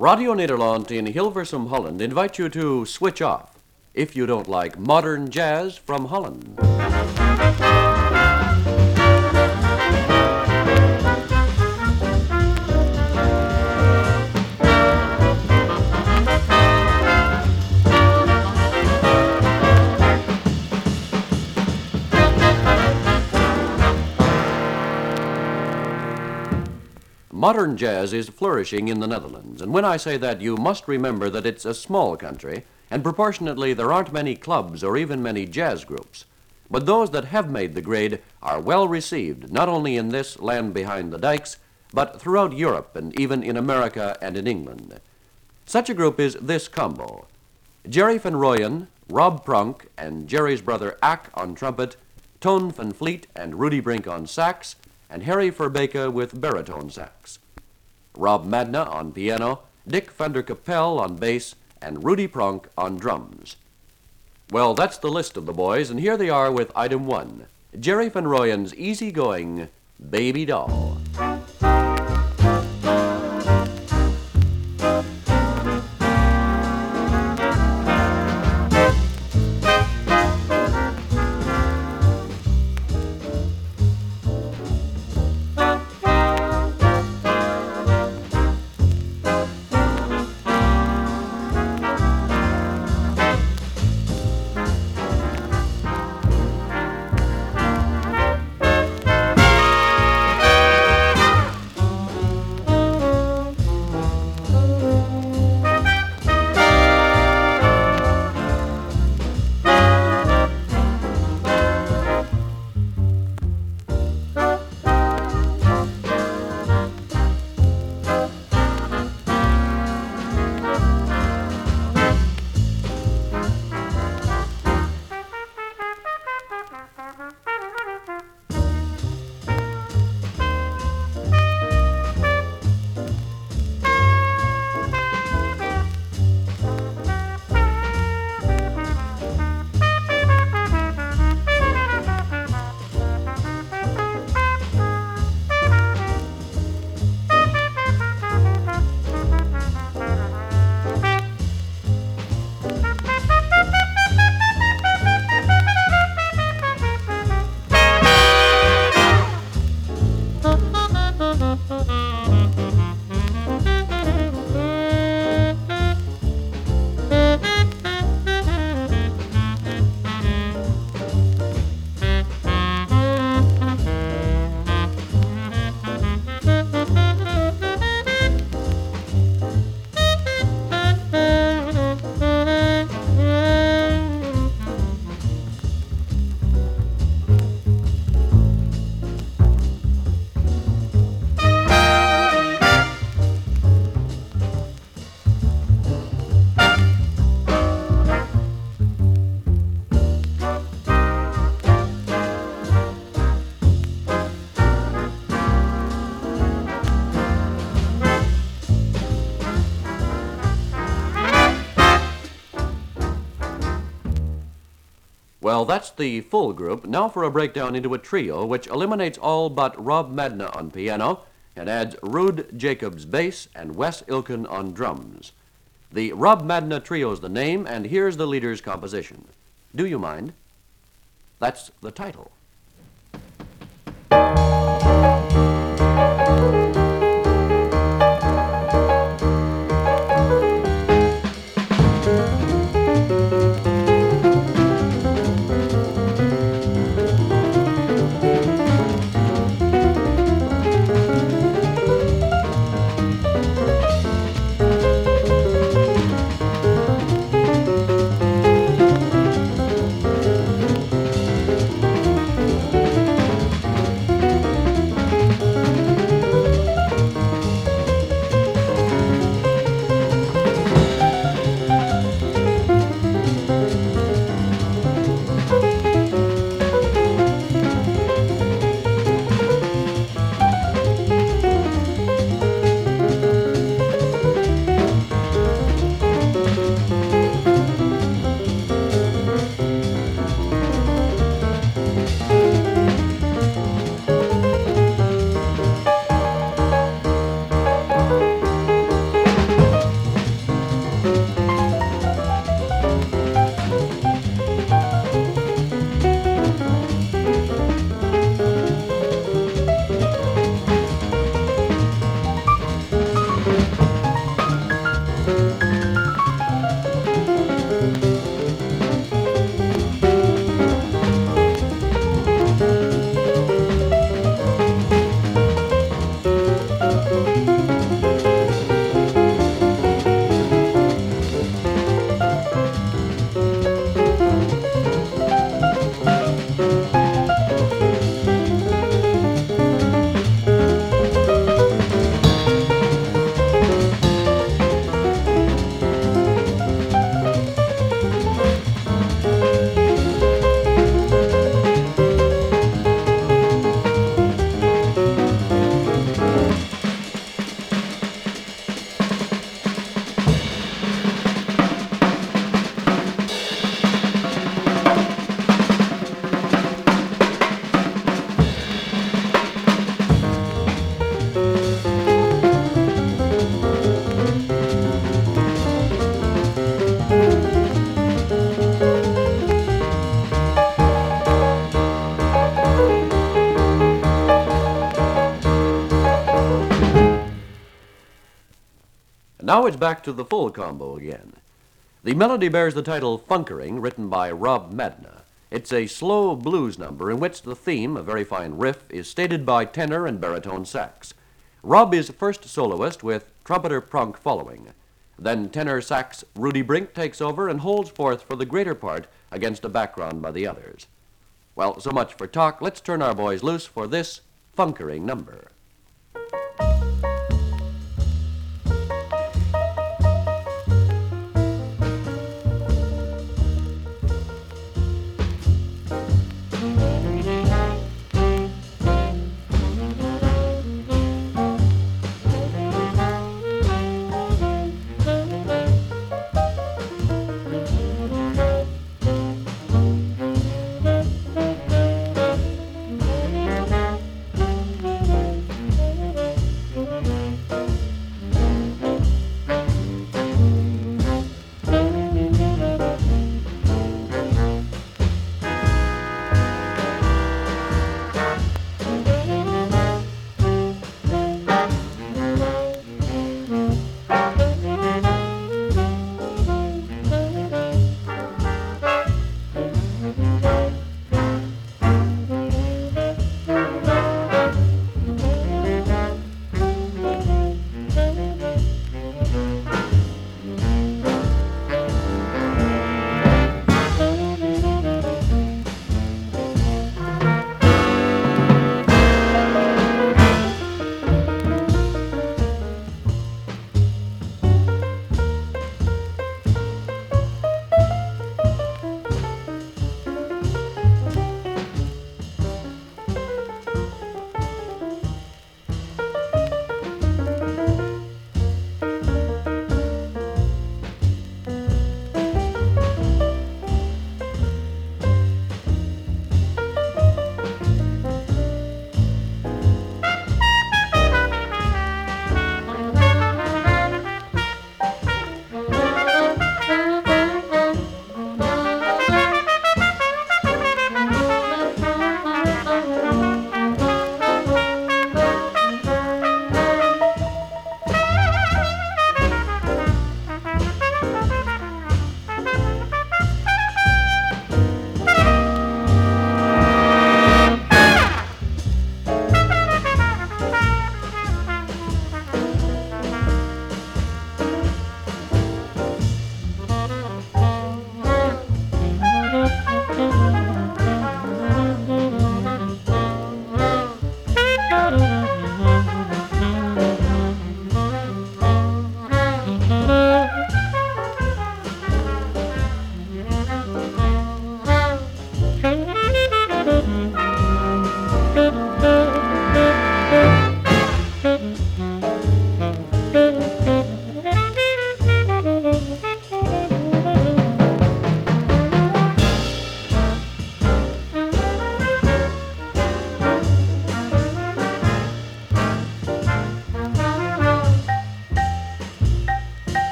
Radio Nederland in Hilversum, Holland invite you to switch off if you don't like modern jazz from Holland. Modern jazz is flourishing in the Netherlands, and when I say that, you must remember that it's a small country, and proportionately there aren't many clubs or even many jazz groups. But those that have made the grade are well received, not only in this land behind the dikes, but throughout Europe and even in America and in England. Such a group is this combo Jerry Van Rooyen, Rob Pronk, and Jerry's brother Ack on trumpet, Toon Van Vliet and Rudy Brink on sax, and Harry Verbeke with baritone sax. Rob Madna on piano, Dick van der Kapelle on bass, and Rudy Pronk on drums. Well, that's the list of the boys, and here they are with item one Jerry Van Rooyen's easygoing Baby Doll. Well, that's the full group. Now for a breakdown into a trio which eliminates all but Rob Madna on piano and adds Ruud Jacobs bass and Wes Ilcken on drums. The Rob Madna Trio is the name, and here's the leader's composition. Do you mind? That's the title. Now it's back to the full combo again. The melody bears the title Funkering, written by Rob Madna. It's a slow blues number in which the theme, a very fine riff, is stated by tenor and baritone sax. Rob is first soloist with trumpeter Pronk following. Then tenor sax Rudy Brink takes over and holds forth for the greater part against a background by the others. Well, so much for talk. Let's turn our boys loose for this funkering number.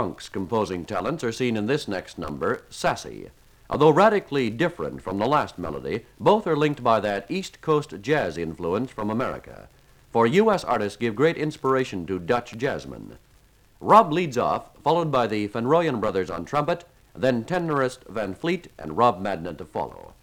Pronk's composing talents are seen in this next number, Sassy. Although radically different from the last melody, both are linked by that East Coast jazz influence from America. For U.S. artists give great inspiration to Dutch jazzmen. Rob leads off, followed by the Van Rooyen brothers on trumpet, then tenorist Van Vliet and Rob Madna to follow.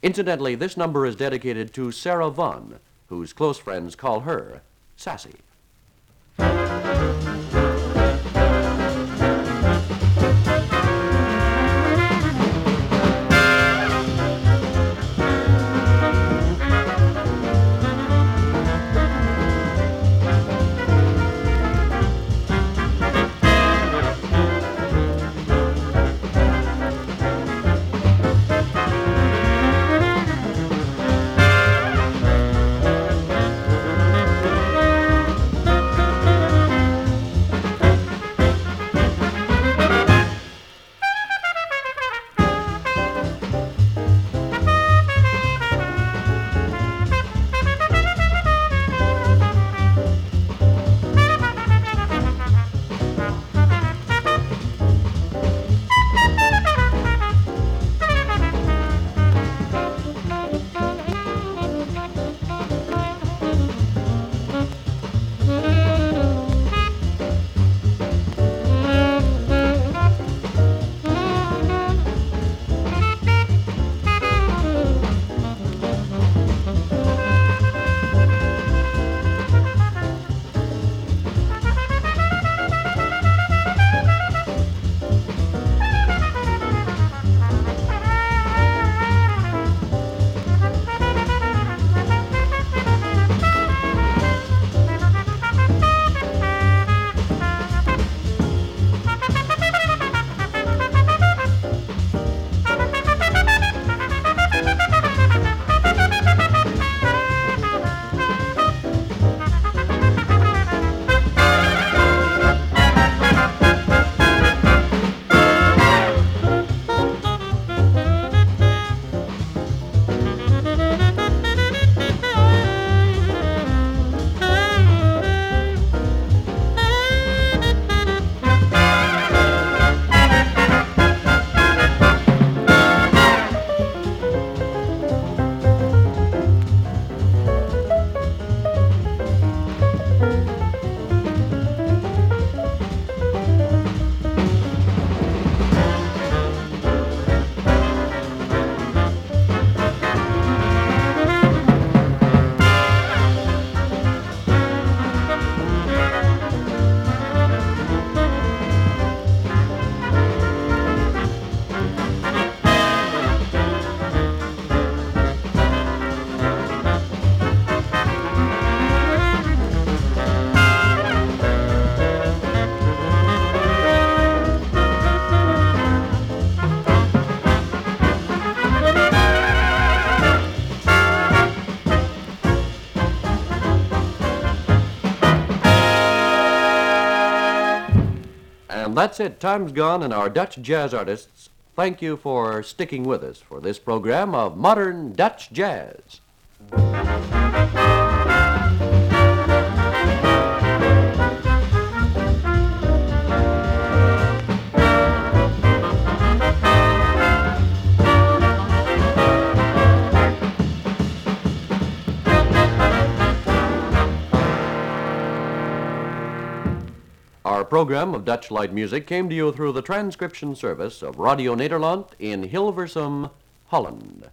Incidentally, this number is dedicated to Sarah Vaughan, whose close friends call her Sassy. That's it. Time's gone, and our Dutch jazz artists thank you for sticking with us for this program of modern Dutch jazz. Our program of Dutch Light Music came to you through the transcription service of Radio Nederland in Hilversum, Holland.